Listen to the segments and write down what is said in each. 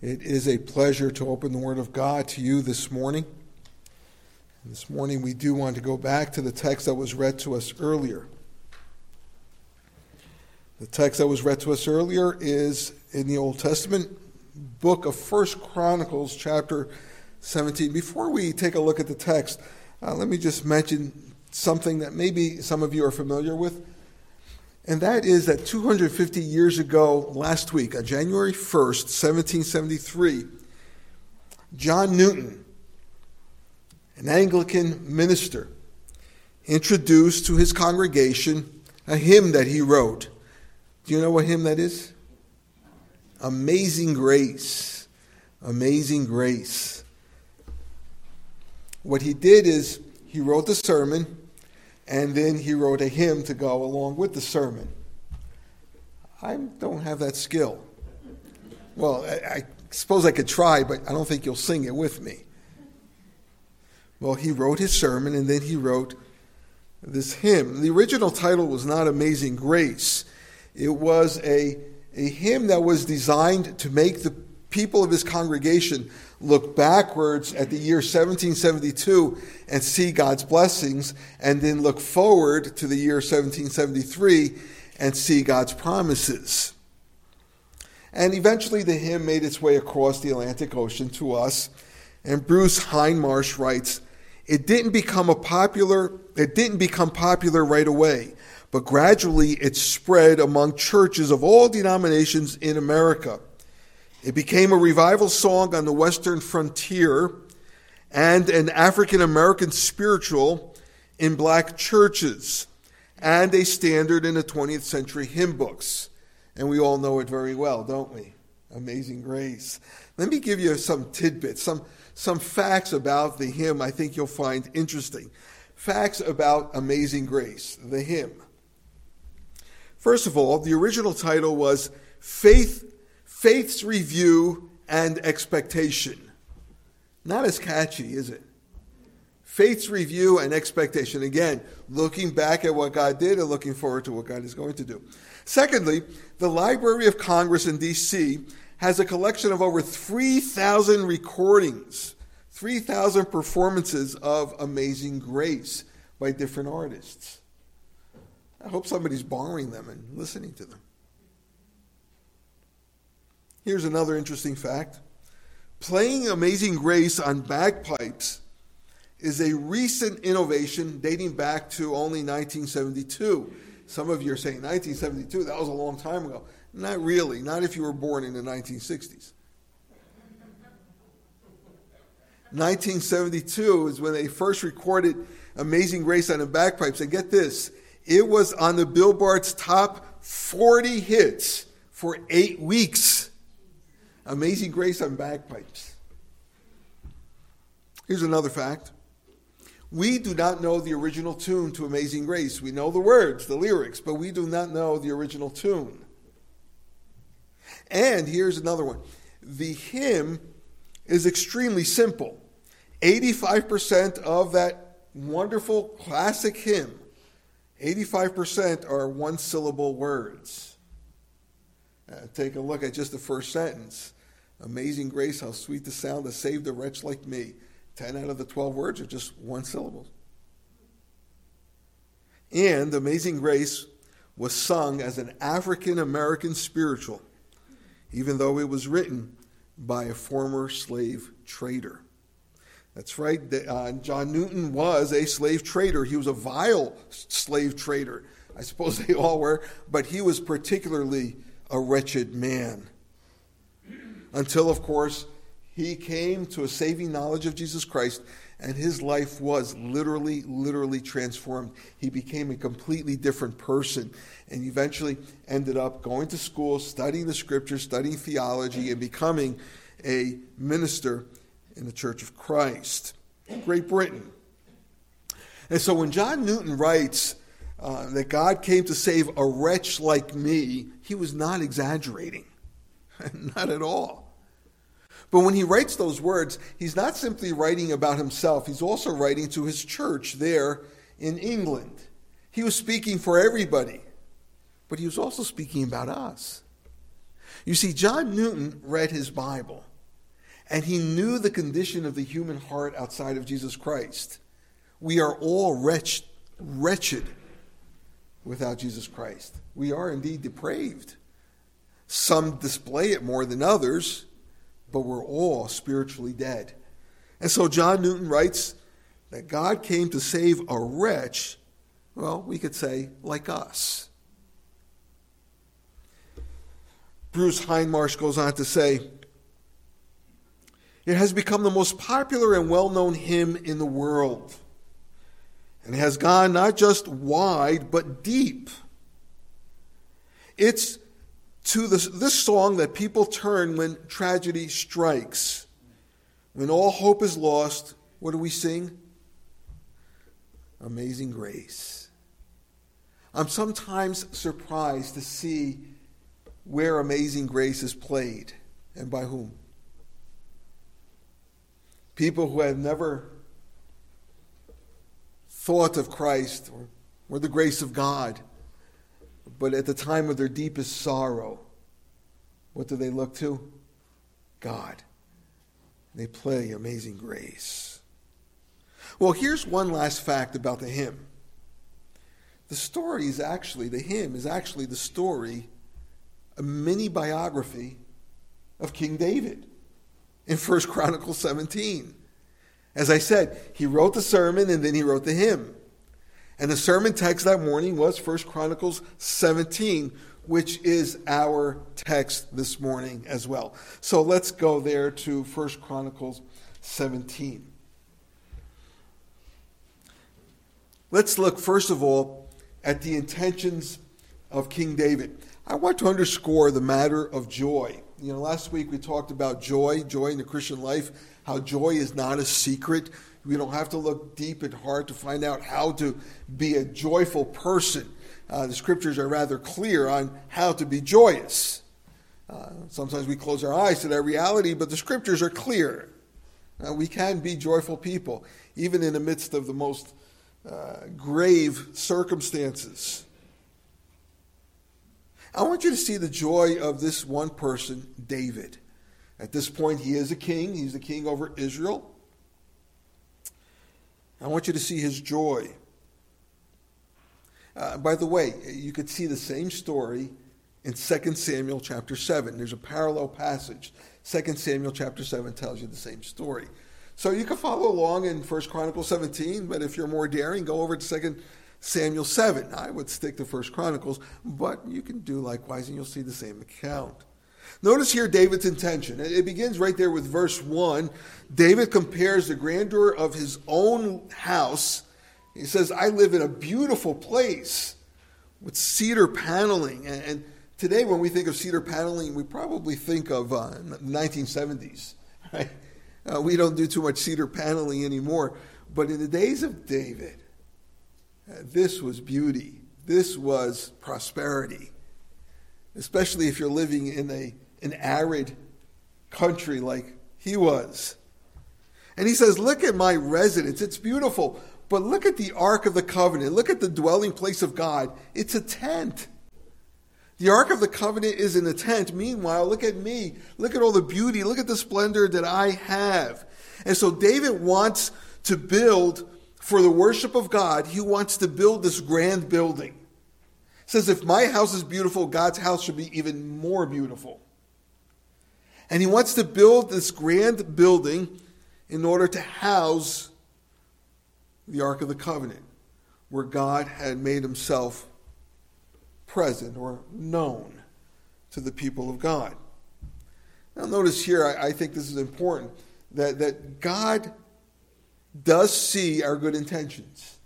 It is a pleasure to open the Word of God to you this morning. And this morning we do want to go back to the text that was read to us earlier. The text that was read to us earlier is in the Old Testament book of First Chronicles, chapter 17. Before we take a look at the text, uh, let me just mention something that maybe some of you are familiar with. And that is that 250 years ago, last week, on January 1st, 1773, John Newton, an Anglican minister, introduced to his congregation a hymn that he wrote. Do you know what hymn that is? Amazing Grace. Amazing Grace. What he did is he wrote the sermon and then he wrote a hymn to go along with the sermon. I don't have that skill. Well, I, I suppose I could try, but I don't think you'll sing it with me. Well, he wrote his sermon and then he wrote this hymn. The original title was not Amazing Grace, it was a, a hymn that was designed to make the people of his congregation look backwards at the year 1772 and see God's blessings, and then look forward to the year 1773 and see God's promises. And eventually the hymn made its way across the Atlantic Ocean to us, and Bruce Hindmarsh writes, it didn't become a popular it didn't become popular right away, but gradually it spread among churches of all denominations in America. It became a revival song on the western frontier and an African American spiritual in black churches and a standard in the 20th century hymn books. And we all know it very well, don't we? Amazing Grace. Let me give you some tidbits, some, some facts about the hymn I think you'll find interesting. Facts about Amazing Grace, the hymn. First of all, the original title was Faith Faith's Review and Expectation. Not as catchy, is it? Faith's review and expectation. Again, looking back at what God did and looking forward to what God is going to do. Secondly, the Library of Congress in D.C. has a collection of over 3,000 recordings, 3,000 performances of Amazing Grace by different artists. I hope somebody's borrowing them and listening to them. Here's another interesting fact playing Amazing Grace on bagpipes is a recent innovation dating back to only 1972. Some of you are saying 1972, that was a long time ago. Not really, not if you were born in the 1960s. 1972 is when they first recorded Amazing Grace on the bagpipes. And get this, it was on the Billboard's top 40 hits for eight weeks. Amazing Grace on bagpipes. Here's another fact. We do not know the original tune to Amazing Grace. We know the words, the lyrics, but we do not know the original tune. And here's another one. The hymn is extremely simple. 85% of that wonderful classic hymn, 85% are one syllable words. Uh, take a look at just the first sentence. Amazing grace, how sweet the sound that saved a wretch like me. Ten out of the twelve words are just one syllable. And Amazing Grace was sung as an African American spiritual, even though it was written by a former slave trader. That's right. Uh, John Newton was a slave trader. He was a vile slave trader. I suppose they all were, but he was particularly a wretched man until, of course, he came to a saving knowledge of Jesus Christ and his life was literally, literally transformed. He became a completely different person and eventually ended up going to school, studying the scriptures, studying theology, and becoming a minister in the Church of Christ in Great Britain. And so when John Newton writes uh, that God came to save a wretch like me, he was not exaggerating. not at all. But when he writes those words, he's not simply writing about himself, he's also writing to his church there in England. He was speaking for everybody, but he was also speaking about us. You see, John Newton read his Bible, and he knew the condition of the human heart outside of Jesus Christ. We are all wretched, wretched without Jesus Christ. We are indeed depraved. Some display it more than others, but we're all spiritually dead. And so John Newton writes that God came to save a wretch, well, we could say, like us. Bruce Hindmarsh goes on to say, it has become the most popular and well known hymn in the world. And has gone not just wide, but deep. It's to this, this song that people turn when tragedy strikes. When all hope is lost, what do we sing? Amazing grace. I'm sometimes surprised to see where Amazing Grace is played and by whom. People who have never thought of Christ or, or the grace of God but at the time of their deepest sorrow, what do they look to? God. They play Amazing Grace. Well, here's one last fact about the hymn. The story is actually, the hymn is actually the story, a mini biography of King David in 1 Chronicles 17. As I said, he wrote the sermon and then he wrote the hymn. And the sermon text that morning was 1 Chronicles 17, which is our text this morning as well. So let's go there to 1 Chronicles 17. Let's look first of all at the intentions of King David. I want to underscore the matter of joy. You know, last week we talked about joy, joy in the Christian life, how joy is not a secret. We don't have to look deep and hard to find out how to be a joyful person. Uh, the scriptures are rather clear on how to be joyous. Uh, sometimes we close our eyes to that reality, but the scriptures are clear. Uh, we can be joyful people, even in the midst of the most uh, grave circumstances. I want you to see the joy of this one person, David. At this point, he is a king. He's the king over Israel. I want you to see his joy. Uh, by the way, you could see the same story in 2 Samuel chapter 7. There's a parallel passage. 2 Samuel chapter 7 tells you the same story. So you can follow along in 1 Chronicles 17, but if you're more daring, go over to 2 Samuel 7. I would stick to 1 Chronicles, but you can do likewise and you'll see the same account. Notice here David's intention. It begins right there with verse 1. David compares the grandeur of his own house. He says, I live in a beautiful place with cedar paneling. And today, when we think of cedar paneling, we probably think of uh, 1970s. Right? Uh, we don't do too much cedar paneling anymore. But in the days of David, uh, this was beauty. This was prosperity especially if you're living in a, an arid country like he was. And he says, Look at my residence. It's beautiful. But look at the Ark of the Covenant. Look at the dwelling place of God. It's a tent. The Ark of the Covenant is in a tent. Meanwhile, look at me. Look at all the beauty. Look at the splendor that I have. And so David wants to build for the worship of God, he wants to build this grand building says, If my house is beautiful, God's house should be even more beautiful. And he wants to build this grand building in order to house the Ark of the Covenant, where God had made himself present or known to the people of God. Now, notice here, I, I think this is important that, that God does see our good intentions.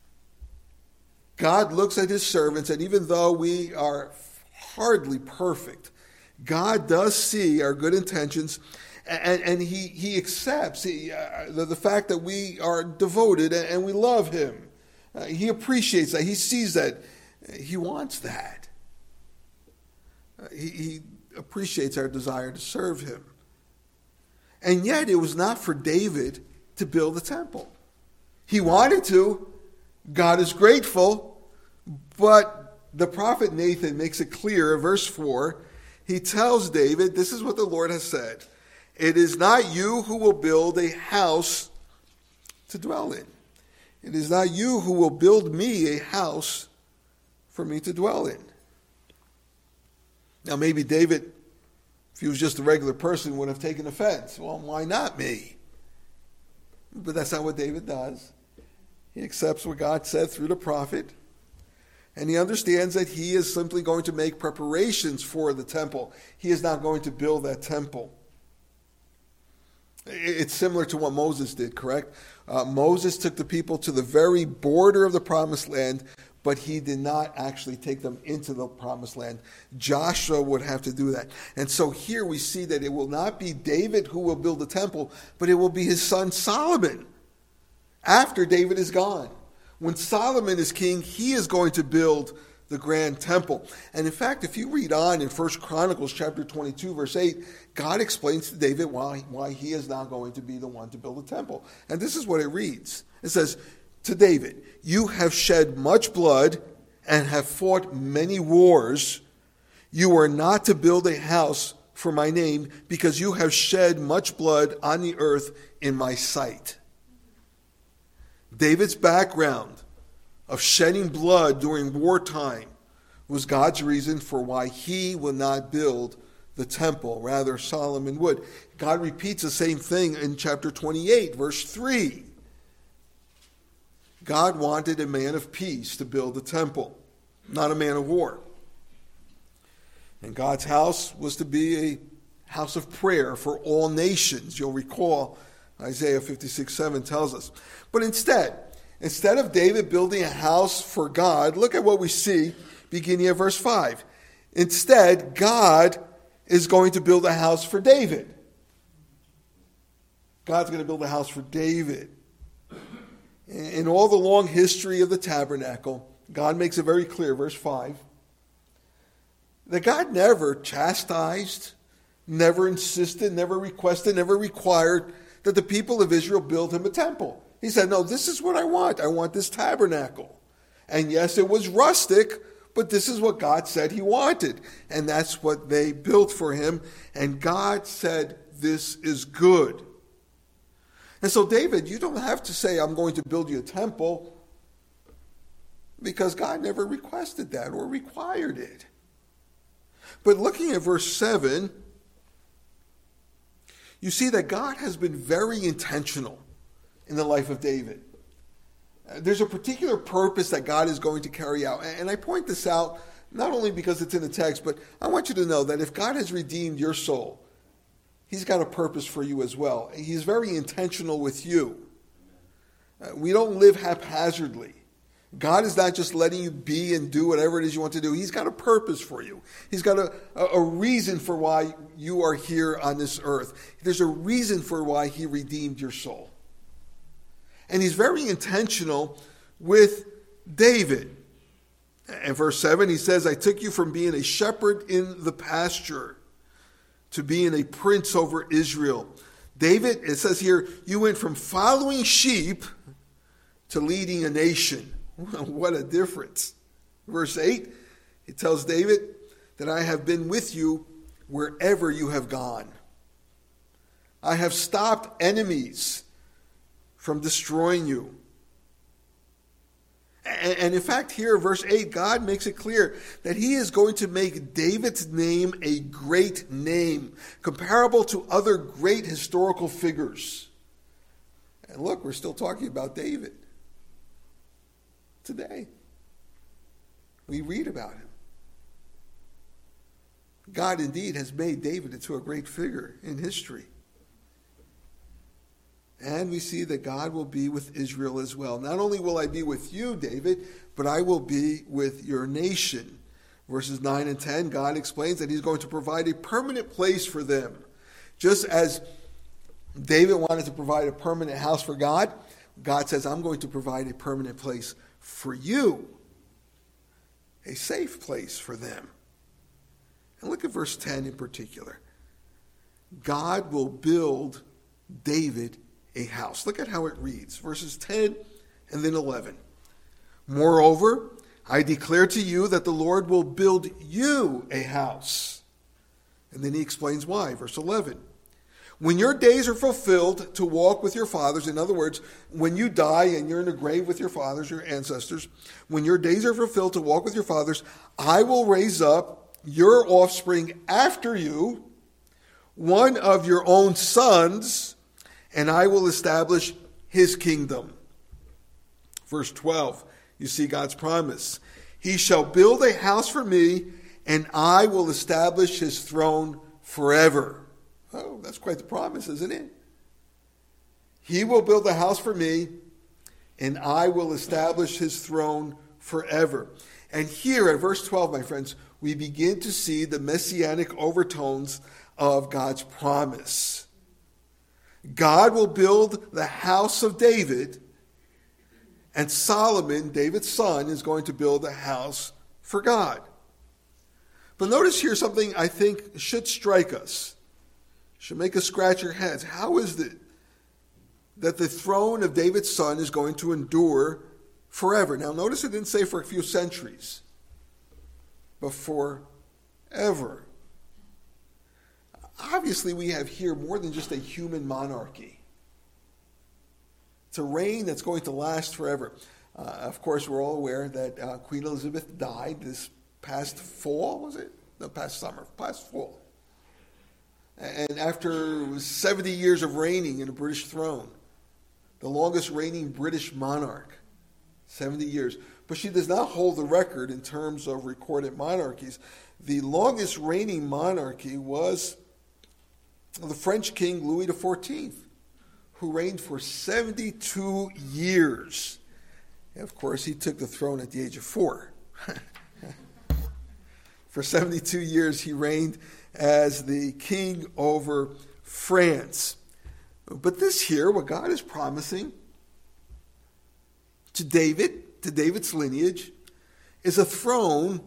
God looks at his servants, and even though we are hardly perfect, God does see our good intentions, and, and he, he accepts he, uh, the, the, fact that we are devoted and, and we love him. Uh, he appreciates that. He sees that. He wants that. Uh, he, he appreciates our desire to serve him. And yet, it was not for David to build the temple. He wanted to, God is grateful, but the prophet Nathan makes it clear, verse 4, he tells David, This is what the Lord has said It is not you who will build a house to dwell in. It is not you who will build me a house for me to dwell in. Now, maybe David, if he was just a regular person, would have taken offense. Well, why not me? But that's not what David does. He accepts what God said through the prophet, and he understands that he is simply going to make preparations for the temple. He is not going to build that temple. It's similar to what Moses did, correct? Uh, Moses took the people to the very border of the promised land, but he did not actually take them into the promised land. Joshua would have to do that. And so here we see that it will not be David who will build the temple, but it will be his son Solomon after David is gone. When Solomon is king, he is going to build the grand temple. And in fact, if you read on in 1 Chronicles chapter 22 verse 8, God explains to David why why he is not going to be the one to build the temple. And this is what it reads. It says, "To David, you have shed much blood and have fought many wars. You are not to build a house for my name because you have shed much blood on the earth in my sight." David's background of shedding blood during wartime was God's reason for why he will not build the temple. Rather, Solomon would. God repeats the same thing in chapter 28, verse 3. God wanted a man of peace to build the temple, not a man of war. And God's house was to be a house of prayer for all nations. You'll recall Isaiah 56 7 tells us. But instead, instead of David building a house for God, look at what we see beginning at verse 5. Instead, God is going to build a house for David. God's going to build a house for David. In all the long history of the tabernacle, God makes it very clear, verse 5, that God never chastised, never insisted, never requested, never required that the people of Israel build him a temple. He said, No, this is what I want. I want this tabernacle. And yes, it was rustic, but this is what God said he wanted. And that's what they built for him. And God said, This is good. And so, David, you don't have to say, I'm going to build you a temple, because God never requested that or required it. But looking at verse 7, you see that God has been very intentional in the life of David. Uh, there's a particular purpose that God is going to carry out. And I point this out not only because it's in the text, but I want you to know that if God has redeemed your soul, He's got a purpose for you as well. He's very intentional with you. Uh, we don't live haphazardly. God is not just letting you be and do whatever it is you want to do. He's got a purpose for you. He's got a, a reason for why you are here on this earth. There's a reason for why He redeemed your soul. And He's very intentional with David. In verse 7, he says, I took you from being a shepherd in the pasture to being a prince over Israel. David, it says here, you went from following sheep to leading a nation. what a difference. Verse 8, it tells David that I have been with you wherever you have gone. I have stopped enemies from destroying you. And in fact, here, verse 8, God makes it clear that He is going to make David's name a great name, comparable to other great historical figures. And look, we're still talking about David today. We read about him. God indeed has made David into a great figure in history. And we see that God will be with Israel as well. Not only will I be with you, David, but I will be with your nation. Verses 9 and 10, God explains that he's going to provide a permanent place for them. Just as David wanted to provide a permanent house for God, God says, I'm going to provide a permanent place for you, a safe place for them. And look at verse 10 in particular. God will build David a house. Look at how it reads verses 10 and then 11. Moreover, I declare to you that the Lord will build you a house. And then he explains why. Verse 11. When your days are fulfilled to walk with your fathers, in other words, when you die and you're in a grave with your fathers, your ancestors, when your days are fulfilled to walk with your fathers, I will raise up your offspring after you, one of your own sons, and I will establish his kingdom. Verse 12, you see God's promise. He shall build a house for me, and I will establish his throne forever. Oh, that's quite the promise, isn't it? He will build a house for me, and I will establish his throne forever. And here at verse 12, my friends, we begin to see the messianic overtones of God's promise. God will build the house of David, and Solomon, David's son, is going to build a house for God. But notice here something I think should strike us should make us scratch our heads. How is it that the throne of David's son is going to endure forever? Now, notice it didn't say for a few centuries, but forever. Obviously, we have here more than just a human monarchy. It's a reign that's going to last forever. Uh, of course, we're all aware that uh, Queen Elizabeth died this past fall, was it? No, past summer, past fall. And after 70 years of reigning in a British throne, the longest reigning British monarch, 70 years. But she does not hold the record in terms of recorded monarchies. The longest reigning monarchy was the French king Louis XIV, who reigned for 72 years. And of course, he took the throne at the age of four. for 72 years, he reigned as the king over France. But this here, what God is promising to David, to David's lineage, is a throne,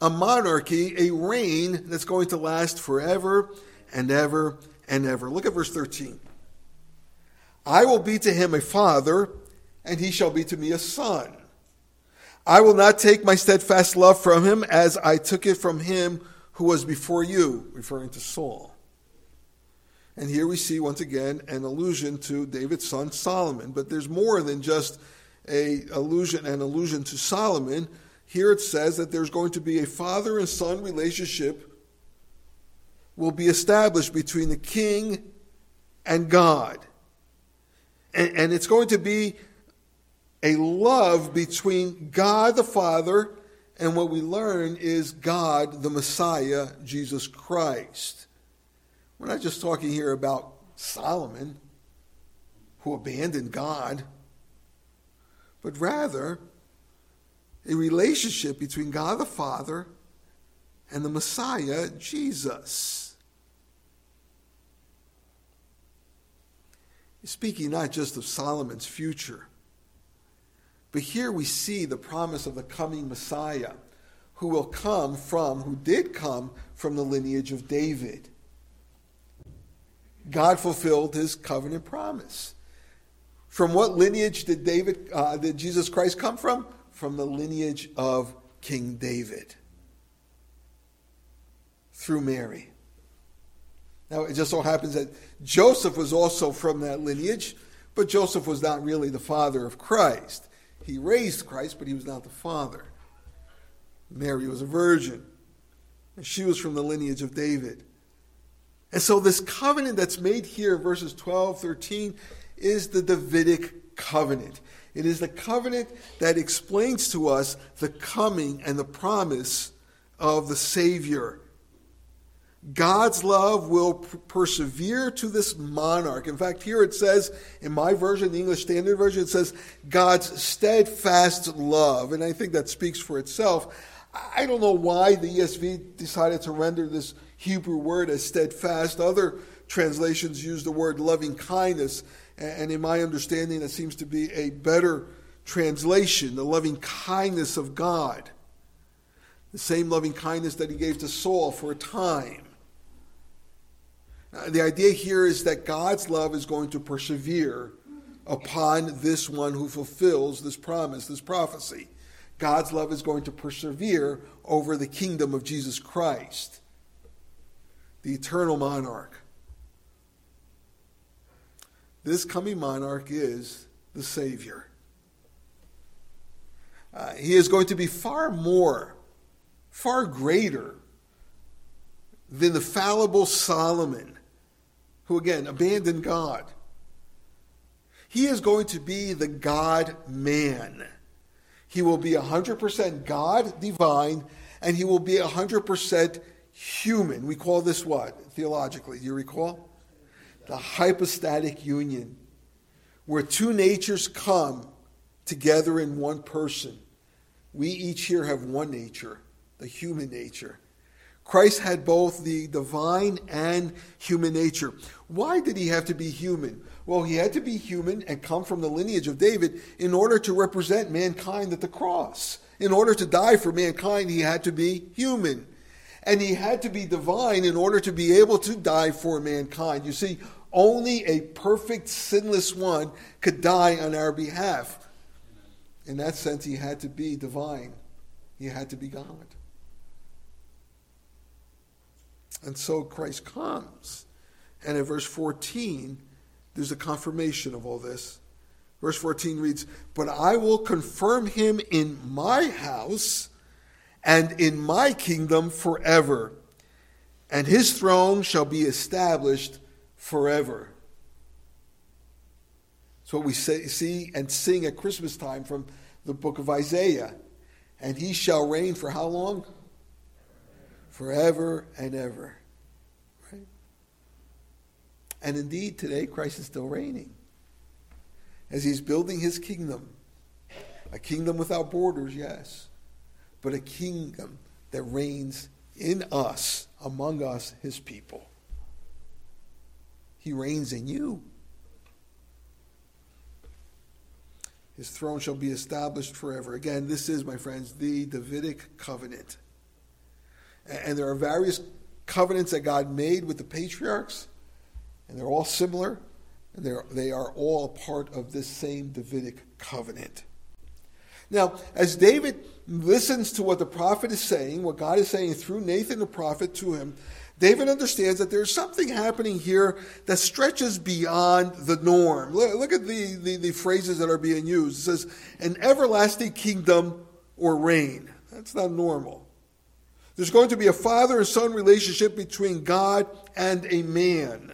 a monarchy, a reign that's going to last forever and ever and ever. Look at verse 13. I will be to him a father, and he shall be to me a son. I will not take my steadfast love from him as I took it from him who was before you, referring to Saul. And here we see once again an allusion to David's son Solomon. But there's more than just a allusion an allusion to Solomon. Here it says that there's going to be a father and son relationship will be established between the king and God. And, and it's going to be a love between God the Father and what we learn is God, the Messiah, Jesus Christ. We're not just talking here about Solomon, who abandoned God, but rather a relationship between God the Father and the Messiah, Jesus. Speaking not just of Solomon's future, but here we see the promise of the coming Messiah who will come from, who did come from the lineage of David. God fulfilled his covenant promise. From what lineage did David, uh, did Jesus Christ come from? From the lineage of King David through Mary. Now, it just so happens that Joseph was also from that lineage, but Joseph was not really the father of Christ. He raised Christ, but he was not the father. Mary was a virgin, and she was from the lineage of David. And so, this covenant that's made here, in verses 12, 13, is the Davidic covenant. It is the covenant that explains to us the coming and the promise of the Savior God's love will persevere to this monarch. In fact, here it says, in my version, the English Standard Version, it says, God's steadfast love. And I think that speaks for itself. I don't know why the ESV decided to render this Hebrew word as steadfast. Other translations use the word loving kindness. And in my understanding, that seems to be a better translation the loving kindness of God. The same loving kindness that he gave to Saul for a time. Uh, the idea here is that God's love is going to persevere upon this one who fulfills this promise, this prophecy. God's love is going to persevere over the kingdom of Jesus Christ. the eternal monarch. This coming monarch is the Savior. Uh, he is going to be far more, far greater than the fallible Solomon, who again abandoned God. He is going to be the God man. He will be 100% God, divine, and he will be 100% human. We call this what, theologically? Do you recall? The hypostatic union, where two natures come together in one person. We each here have one nature, the human nature. Christ had both the divine and human nature. Why did he have to be human? Well, he had to be human and come from the lineage of David in order to represent mankind at the cross. In order to die for mankind, he had to be human. And he had to be divine in order to be able to die for mankind. You see, only a perfect, sinless one could die on our behalf. In that sense, he had to be divine, he had to be God. And so Christ comes. And in verse 14, there's a confirmation of all this. Verse 14 reads, But I will confirm him in my house and in my kingdom forever, and his throne shall be established forever. It's what we say, see and sing at Christmas time from the book of Isaiah. And he shall reign for how long? Forever and ever. Right? And indeed, today, Christ is still reigning. As he's building his kingdom. A kingdom without borders, yes. But a kingdom that reigns in us, among us, his people. He reigns in you. His throne shall be established forever. Again, this is, my friends, the Davidic covenant. And there are various covenants that God made with the patriarchs, and they're all similar, and they're, they are all part of this same Davidic covenant. Now, as David listens to what the prophet is saying, what God is saying through Nathan the prophet to him, David understands that there's something happening here that stretches beyond the norm. Look, look at the, the, the, phrases that are being used. It says, an everlasting kingdom or reign. That's not normal. There's going to be a father and son relationship between God and a man.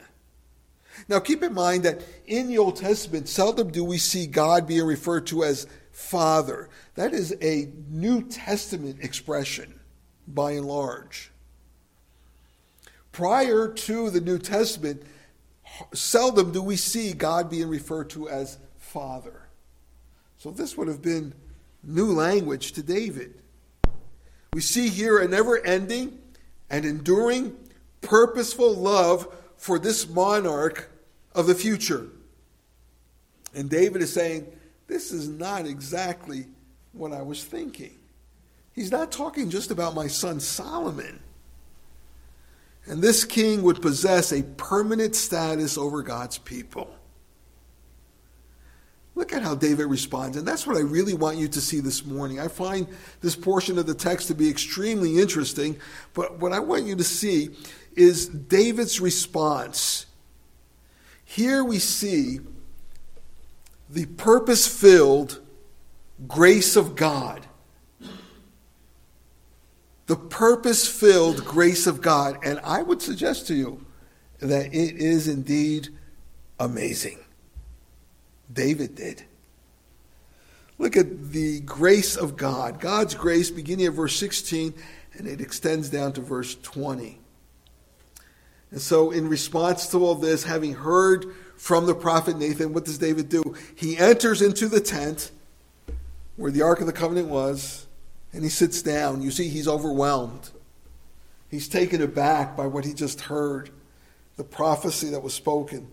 Now, keep in mind that in the Old Testament, seldom do we see God being referred to as father. That is a New Testament expression by and large. Prior to the New Testament, seldom do we see God being referred to as Father. So this would have been new language to David. We see here a never ending and enduring, purposeful love for this monarch of the future. And David is saying, This is not exactly what I was thinking. He's not talking just about my son Solomon. And this king would possess a permanent status over God's people. Look at how David responds. And that's what I really want you to see this morning. I find this portion of the text to be extremely interesting. But what I want you to see is David's response. Here we see the purpose filled grace of God the purpose filled grace of God. And I would suggest to you that it is indeed amazing. David did. Look at the grace of God. God's grace, beginning at verse 16, and it extends down to verse 20. And so, in response to all this, having heard from the prophet Nathan, what does David do? He enters into the tent where the Ark of the Covenant was and he sits down. You see, he's overwhelmed. He's taken aback by what he just heard, the prophecy that was spoken.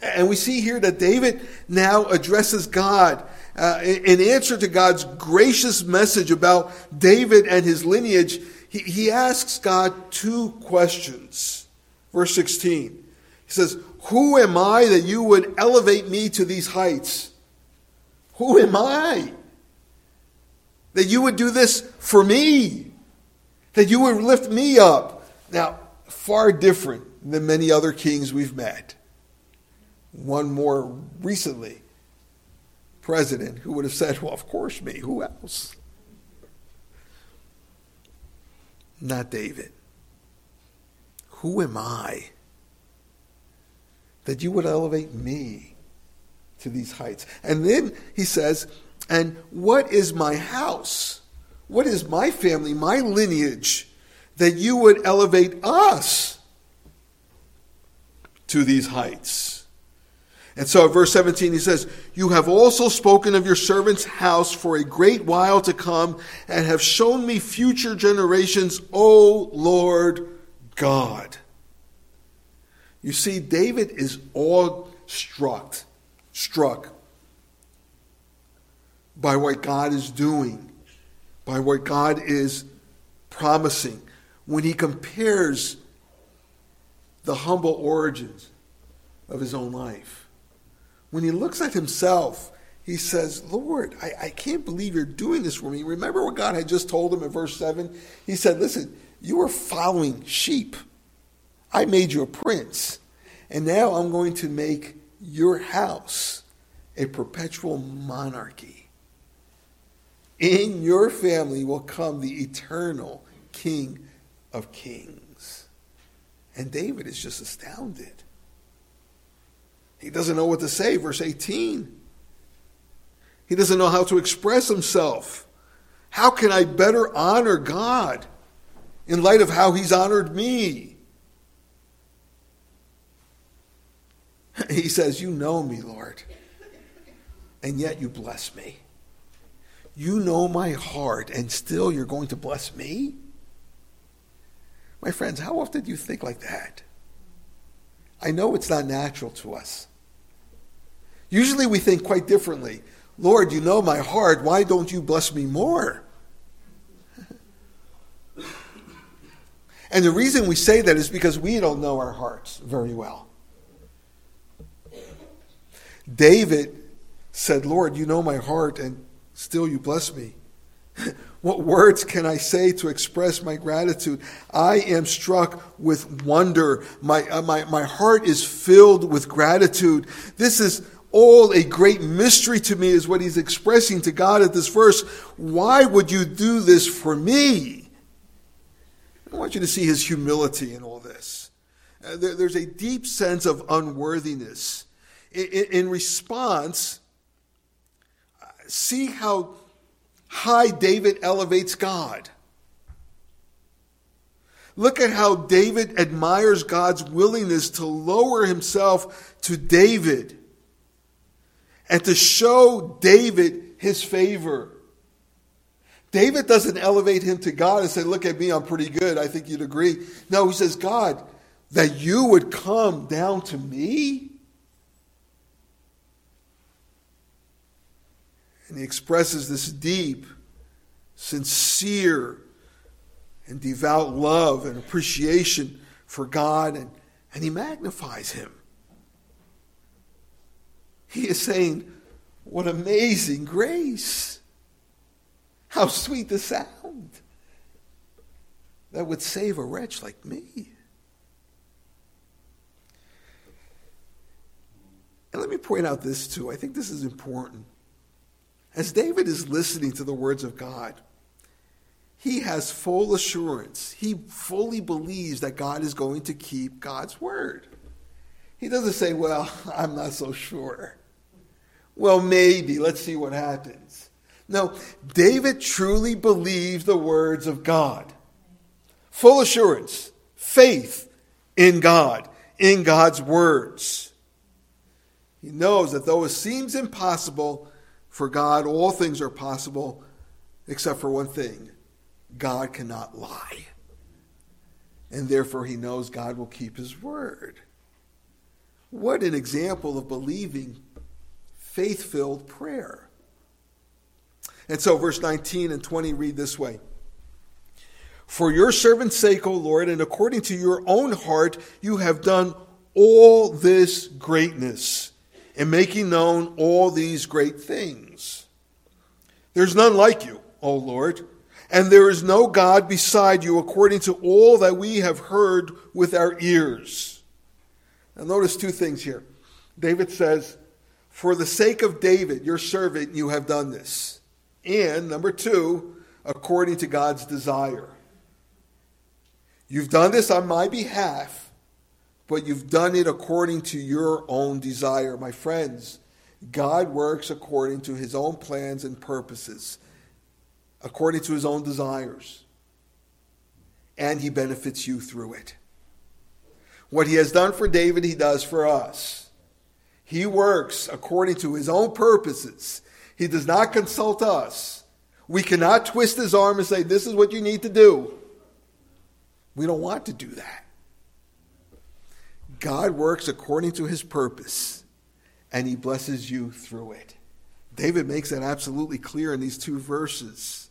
And we see here that David now addresses God uh, in answer to God's gracious message about David and his lineage. He, he asks God two questions. Verse 16 He says, Who am I that you would elevate me to these heights? Who am I? that you would do this for me, that you would lift me up, Now, far different than many other kings we've met. One more recently, president, who would have said, Well, of course, me. Who else? Not David. Who am I that you would elevate me to these heights? And then he says, And what is my house? What is my family, my lineage, that you would elevate us to these heights? And so, at verse 17, he says, You have also spoken of your servant's house for a great while to come, and have shown me future generations, O Lord God. You see, David is awe-struck, struck by what God is doing, by what God is promising. When he compares the humble origins of his own life, when he looks at himself, he says, Lord, I, I can't believe you're doing this for me. Remember what God had just told him in verse 7? He said, Listen, you were following sheep. I made you a prince. And now I'm going to make your house a perpetual monarchy. In your family will come the eternal King of Kings. And David is just astounded. He doesn't know what to say. Verse 18. He doesn't know how to express himself. How can I better honor God in light of how he's honored me? He says, You know me, Lord, and yet you bless me. You know my heart, and still you're going to bless me? My friends, how often do you think like that? I know it's not natural to us. Usually we think quite differently. Lord, you know my heart. Why don't you bless me more? and the reason we say that is because we don't know our hearts very well. David said, Lord, you know my heart, and still you bless me. what words can I say to express my gratitude? I am struck with wonder. My, uh, my, my heart is filled with gratitude. This is all a great mystery to me, is what he's expressing to God at this verse. Why would you do this for me? I want you to see his humility in all this. Uh, there, there's a deep sense of unworthiness in response, see how high David elevates God. Look at how David admires God's willingness to lower himself to David and to show David his favor. David doesn't elevate him to God and say, Look at me, I'm pretty good. I think you'd agree. No, he says, God, that you would come down to me? And he expresses this deep, sincere, and devout love and appreciation for God, and, and he magnifies him. He is saying, What amazing grace! How sweet the sound that would save a wretch like me. And let me point out this too. I think this is important. As David is listening to the words of God, he has full assurance. He fully believes that God is going to keep God's word. He doesn't say, Well, I'm not so sure. Well, maybe. Let's see what happens. No, David truly believes the words of God. Full assurance, faith in God, in God's words. He knows that though it seems impossible, for God, all things are possible except for one thing God cannot lie. And therefore, he knows God will keep his word. What an example of believing faith filled prayer. And so, verse 19 and 20 read this way For your servant's sake, O Lord, and according to your own heart, you have done all this greatness in making known all these great things. There's none like you, O Lord, And there is no God beside you, according to all that we have heard with our ears. Now, notice two things here. David says, For the sake of David, your servant, you have done this. And, number two, according to God's desire. You've done this on my behalf, but you've done it according to your own desire. My friends, God works according to his own plans and purposes according to his own desires. And he benefits you through it. What he has done for David, he does for us. He works according to his own purposes. He does not consult us. We cannot twist his arm and say, This is what you need to do. We don't want to do that. God works according to his purpose, and he blesses you through it. David makes that absolutely clear in these two verses.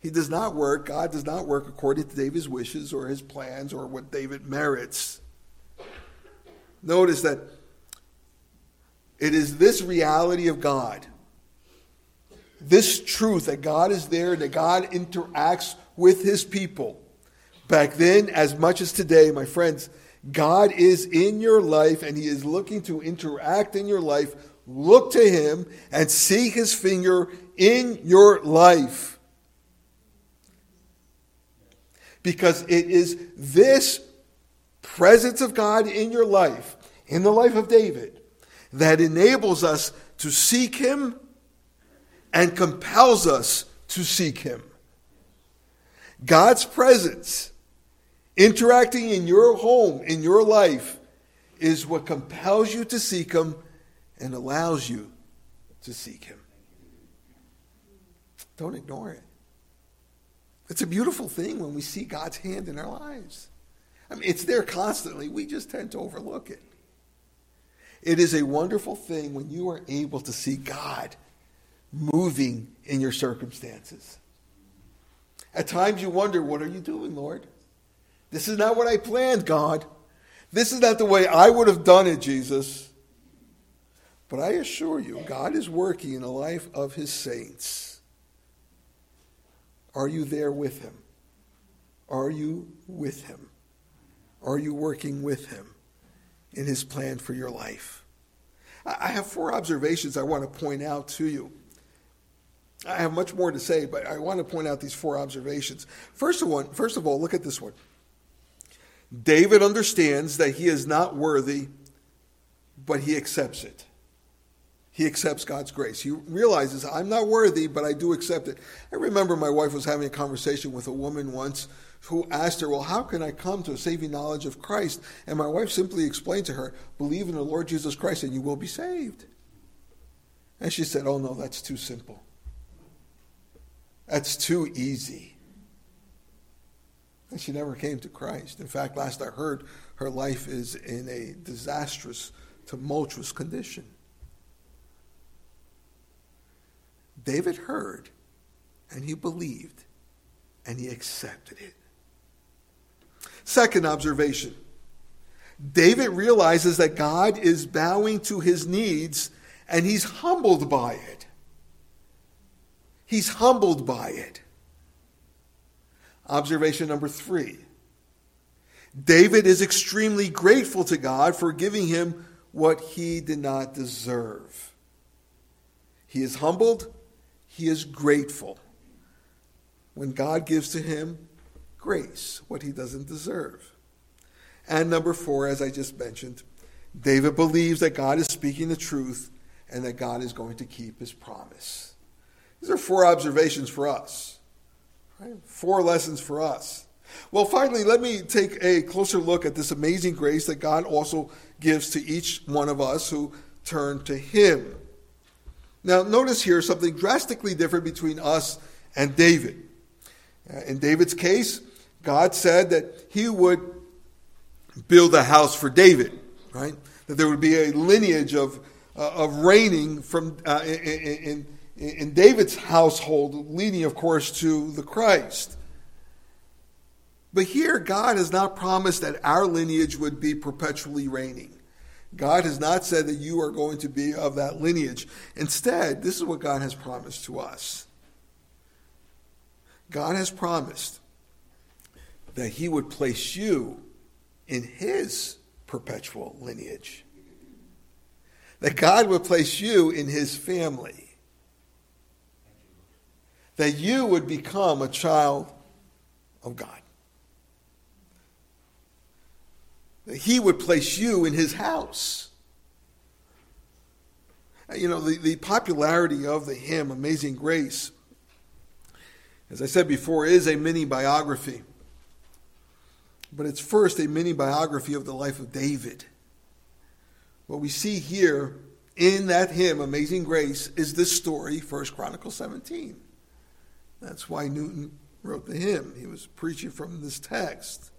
He does not work, God does not work according to David's wishes or his plans or what David merits. Notice that it is this reality of God, this truth that God is there, that God interacts with his people. Back then, as much as today, my friends, God is in your life and he is looking to interact in your life. Look to him and see his finger in your life. because it is this presence of God in your life, in the life of David, that enables us to seek Him and compels us to seek Him. God's presence interacting in your home, in your life, is what compels you to seek Him and allows you to seek Him. Don't ignore it. It's a beautiful thing when we see God's hand in our lives. I mean, it's there constantly. We just tend to overlook it. It is a wonderful thing when you are able to see God moving in your circumstances. At times you wonder, what are you doing, Lord? This is not what I planned, God. This is not the way I would have done it, Jesus. But I assure you, God is working in the life of his saints. Are you there with him? Are you with him? Are you working with him in his plan for your life? I have four observations I want to point out to you. I have much more to say, but I want to point out these four observations. First of, one, first of all, look at this one. David understands that he is not worthy, but he accepts it he accepts God's grace. He realizes, I'm not worthy, but I do accept it. I remember my wife was having a conversation with a woman once who asked her, Well, how can I come to a saving knowledge of Christ? And my wife simply explained to her, Believe in the Lord Jesus Christ and you will be saved. And she said, Oh, no, that's too simple. That's too easy. And she never came to Christ. In fact, last I heard, her life is in a disastrous, tumultuous condition. David heard and he believed and he accepted it. Second observation David realizes that God is bowing to his needs and he's humbled by it. He's humbled by it. Observation number three David is extremely grateful to God for giving him what he did not deserve. He is humbled he is grateful when God gives to him grace, what he doesn't deserve. And number four, as I just mentioned, David believes that God is speaking the truth and that God is going to keep his promise. These are four observations for us, four lessons for us. Well, finally, let me take a closer look at this amazing grace that God also gives to each one of us who turn to him. Now, notice here something drastically different between us and David. Uh, in David's case, God said that he would build a house for David, right? That there would be a lineage of, uh, of reigning from, uh, in, in, in David's household, leading, of course, to the Christ. But here, God has not promised that our lineage would be perpetually reigning. God has not said that you are going to be of that lineage. Instead, this is what God has promised to us God has promised that He would place you in His perpetual lineage, that God would place you in His family, that you would become a child of God. That He would place you in His house. You know, the, the popularity of the hymn, Amazing Grace, as I said before, is a mini biography. But it's first a mini biography of the life of David. What we see here in that hymn, Amazing Grace, is this story, 1 Chronicles 17. That's why Newton wrote the hymn. He was preaching from this text.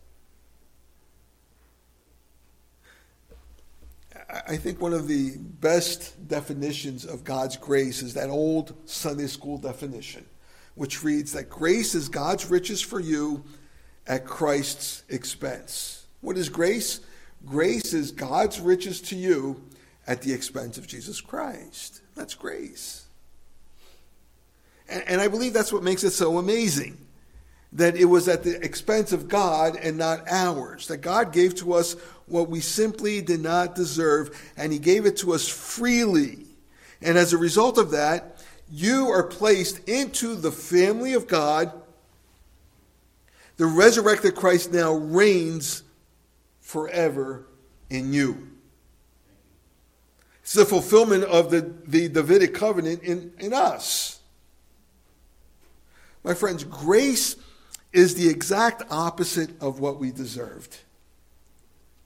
I think one of the best definitions of God's grace is that old Sunday school definition, which reads that grace is God's riches for you at Christ's expense. What is grace? Grace is God's riches to you at the expense of Jesus Christ. That's grace. And, I believe that's what makes it so amazing that it was at the expense of God and not ours. That God gave to us what we simply did not deserve, and He gave it to us freely. And as a result of that, you are placed into the family of God. The resurrected Christ now reigns forever in you. It's the fulfillment of the, the Davidic covenant in, in us. My friends, grace is the exact opposite of what we deserved.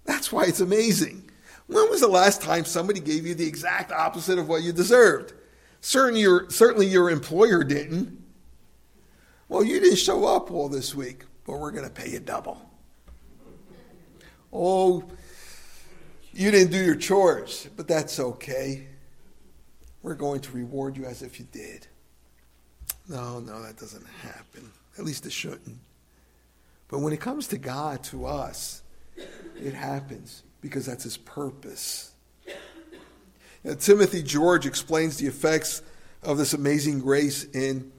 That's why it's amazing. When was the last time somebody gave you the exact opposite of what you deserved? Certainly your, certainly your employer didn't. Well, you didn't show up all this week, but we're going to pay you double. Oh, you didn't do your chores, but that's okay. We're going to reward you as if you did. No, no, that doesn't happen. At least it shouldn't. But when it comes to God, to us, it happens because that's his purpose. Now, Timothy George explains the effects of this amazing grace in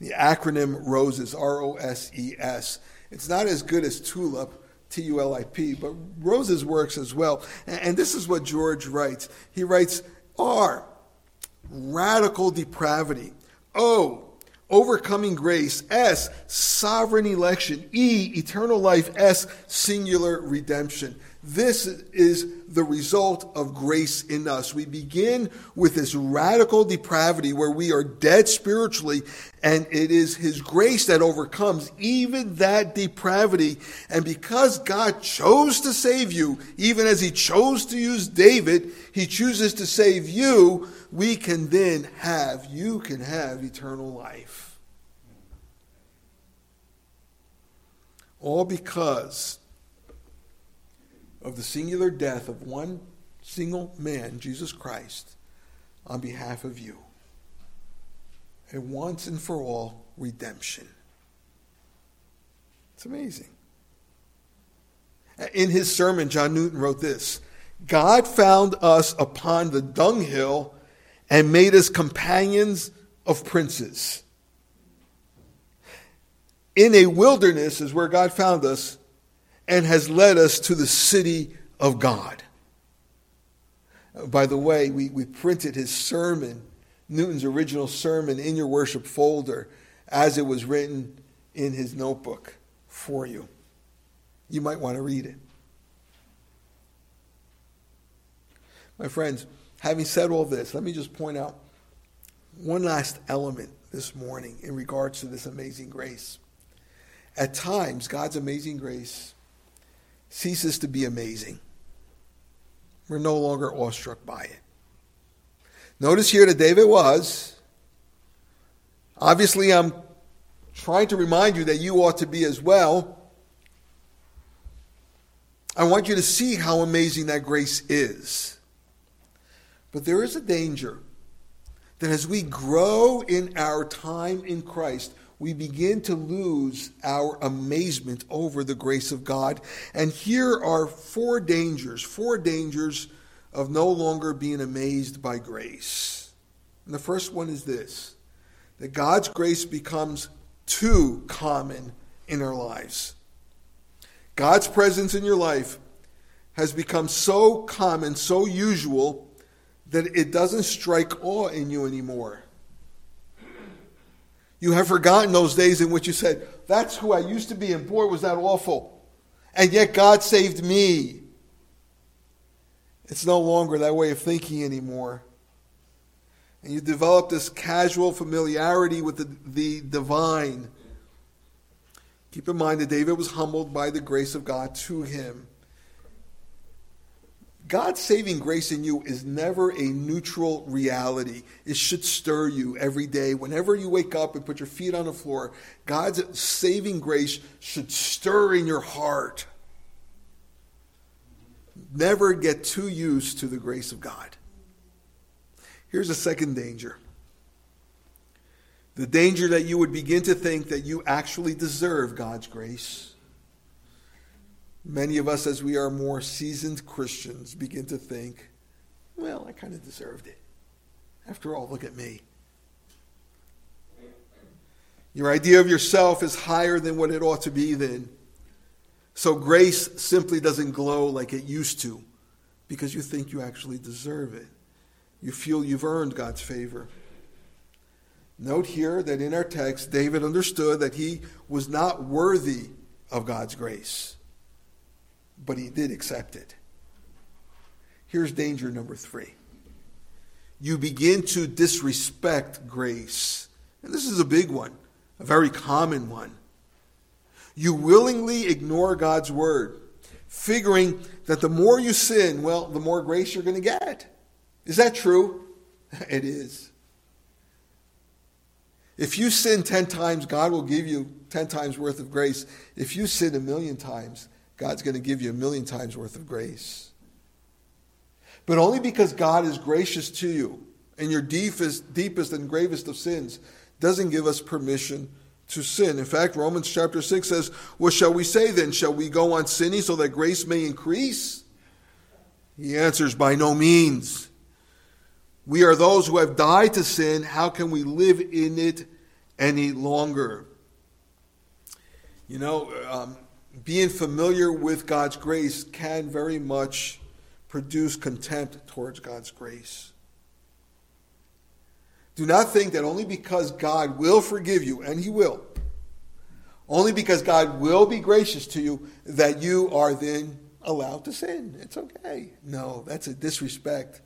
the acronym ROSES, R O S E S. It's not as good as TULIP, T U L I P, but ROSES works as well. And this is what George writes. He writes R, radical depravity. O, overcoming grace. S, sovereign election. E, eternal life. S, singular redemption. This is the result of grace in us. We begin with this radical depravity where we are dead spiritually, and it is His grace that overcomes even that depravity. And because God chose to save you, even as He chose to use David, He chooses to save you, we can then have, you can have eternal life. All because of the singular death of one single man, Jesus Christ, on behalf of you. A once and for all redemption. It's amazing. In his sermon, John Newton wrote this God found us upon the dunghill and made us companions of princes. In a wilderness is where God found us and has led us to the city of God. By the way, we, we printed his sermon, Newton's original sermon, in your worship folder as it was written in his notebook for you. You might want to read it. My friends, having said all this, let me just point out one last element this morning in regards to this amazing grace. At times, God's amazing grace ceases to be amazing. We're no longer awestruck by it. Notice here that David was. Obviously, I'm trying to remind you that you ought to be as well. I want you to see how amazing that grace is. But there is a danger that as we grow in our time in Christ, we begin to lose our amazement over the grace of God. And here are four dangers, four dangers of no longer being amazed by grace. And the first one is this that God's grace becomes too common in our lives. God's presence in your life has become so common, so usual, that it doesn't strike awe in you anymore. You have forgotten those days in which you said, That's who I used to be, and boy, was that awful. And yet God saved me. It's no longer that way of thinking anymore. And you develop this casual familiarity with the, the divine. Keep in mind that David was humbled by the grace of God to him. God's saving grace in you is never a neutral reality. It should stir you every day. Whenever you wake up and put your feet on the floor, God's saving grace should stir in your heart. Never get too used to the grace of God. Here's a second danger the danger that you would begin to think that you actually deserve God's grace. Many of us, as we are more seasoned Christians, begin to think, well, I kind of deserved it. After all, look at me. Your idea of yourself is higher than what it ought to be then. So grace simply doesn't glow like it used to because you think you actually deserve it. You feel you've earned God's favor. Note here that in our text, David understood that he was not worthy of God's grace but he did accept it. Here's danger number three you begin to disrespect grace. And this is a big one, a very common one. You willingly ignore God's word, figuring that the more you sin, well, the more grace you're going to get. Is that true? It is. If you sin 10 times, God will give you 10 times worth of grace. If you sin a million times, God's going to give you a million times worth of grace. But only because God is gracious to you and your deepest, deepest and gravest of sins doesn't give us permission to sin. In fact, Romans chapter 6 says, What shall we say then? Shall we go on sinning so that grace may increase? He answers, By no means. We are those who have died to sin. How can we live in it any longer? You know, um, being familiar with God's grace can very much produce contempt towards God's grace. Do not think that only because God will forgive you, and He will, only because God will be gracious to you, that you are then allowed to sin. It's okay. No, that's a disrespect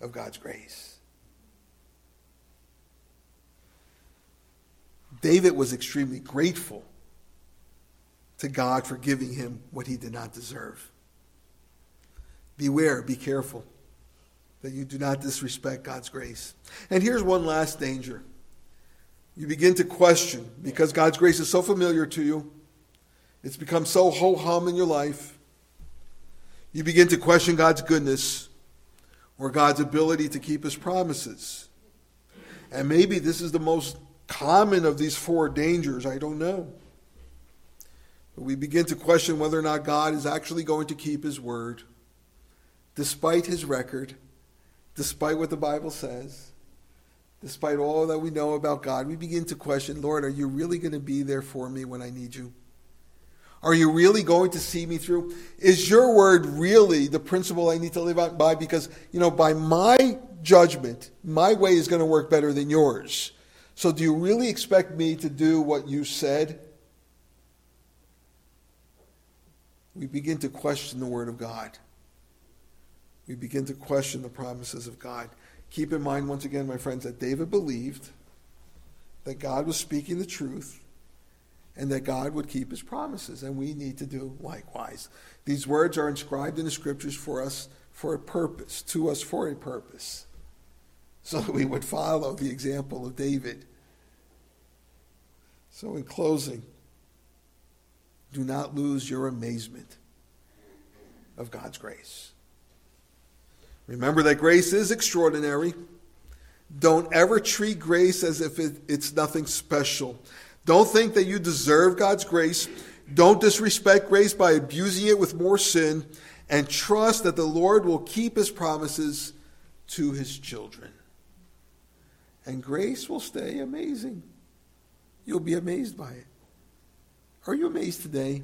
of God's grace. David was extremely grateful to God for giving him what he did not deserve. Beware, be careful that you do not disrespect God's grace. And here's one last danger. You begin to question because God's grace is so familiar to you, it's become so ho hum in your life. You begin to question God's goodness or God's ability to keep his promises. And maybe this is the most common of these four dangers. I don't know. We begin to question whether or not God is actually going to keep his word, despite his record, despite what the Bible says, despite all that we know about God. We begin to question, Lord, are you really going to be there for me when I need you? Are you really going to see me through? Is your word really the principle I need to live by? Because, you know, by my judgment, my way is going to work better than yours. So do you really expect me to do what you said? We begin to question the Word of God. We begin to question the promises of God. Keep in mind, once again, my friends, that David believed that God was speaking the truth and that God would keep his promises, and we need to do likewise. These words are inscribed in the scriptures for us for a purpose, to us for a purpose, so that we would follow the example of David. So, in closing, do not lose your amazement of God's grace. Remember that grace is extraordinary. Don't ever treat grace as if it, it's nothing special. Don't think that you deserve God's grace. Don't disrespect grace by abusing it with more sin. And trust that the Lord will keep his promises to his children. And grace will stay amazing. you'll be amazed by it. Are you amazed today?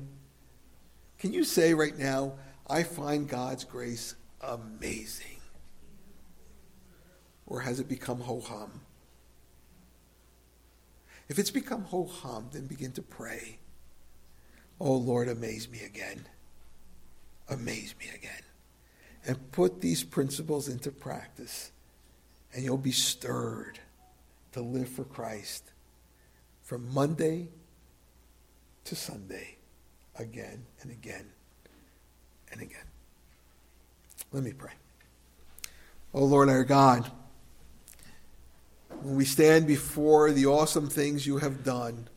Can you say right now, I find God's grace amazing? Or has it become ho hum? If it's become ho hum, then begin to pray. Oh Lord, amaze me again. Amaze me again. And put these principles into practice, and you'll be stirred to live for Christ from Monday to Sunday again and again and again. Let me pray. Oh Lord our God, when we stand before the awesome things you have done,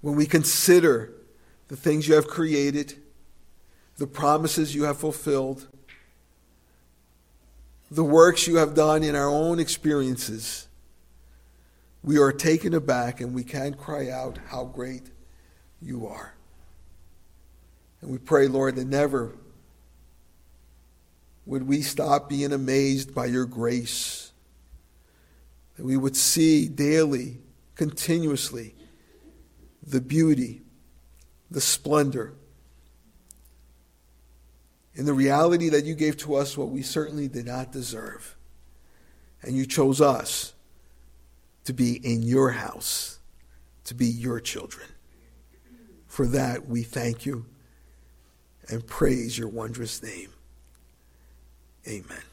when we consider the things you have created, the promises you have fulfilled, the works you have done in our own experiences, we are taken aback and we can cry out how great you are. And we pray, Lord, that never would we stop being amazed by your grace, that we would see daily, continuously, the beauty, the splendor, in the reality that you gave to us what we certainly did not deserve. And you chose us to be in your house, to be your children. For that, we thank you and praise your wondrous name. Amen.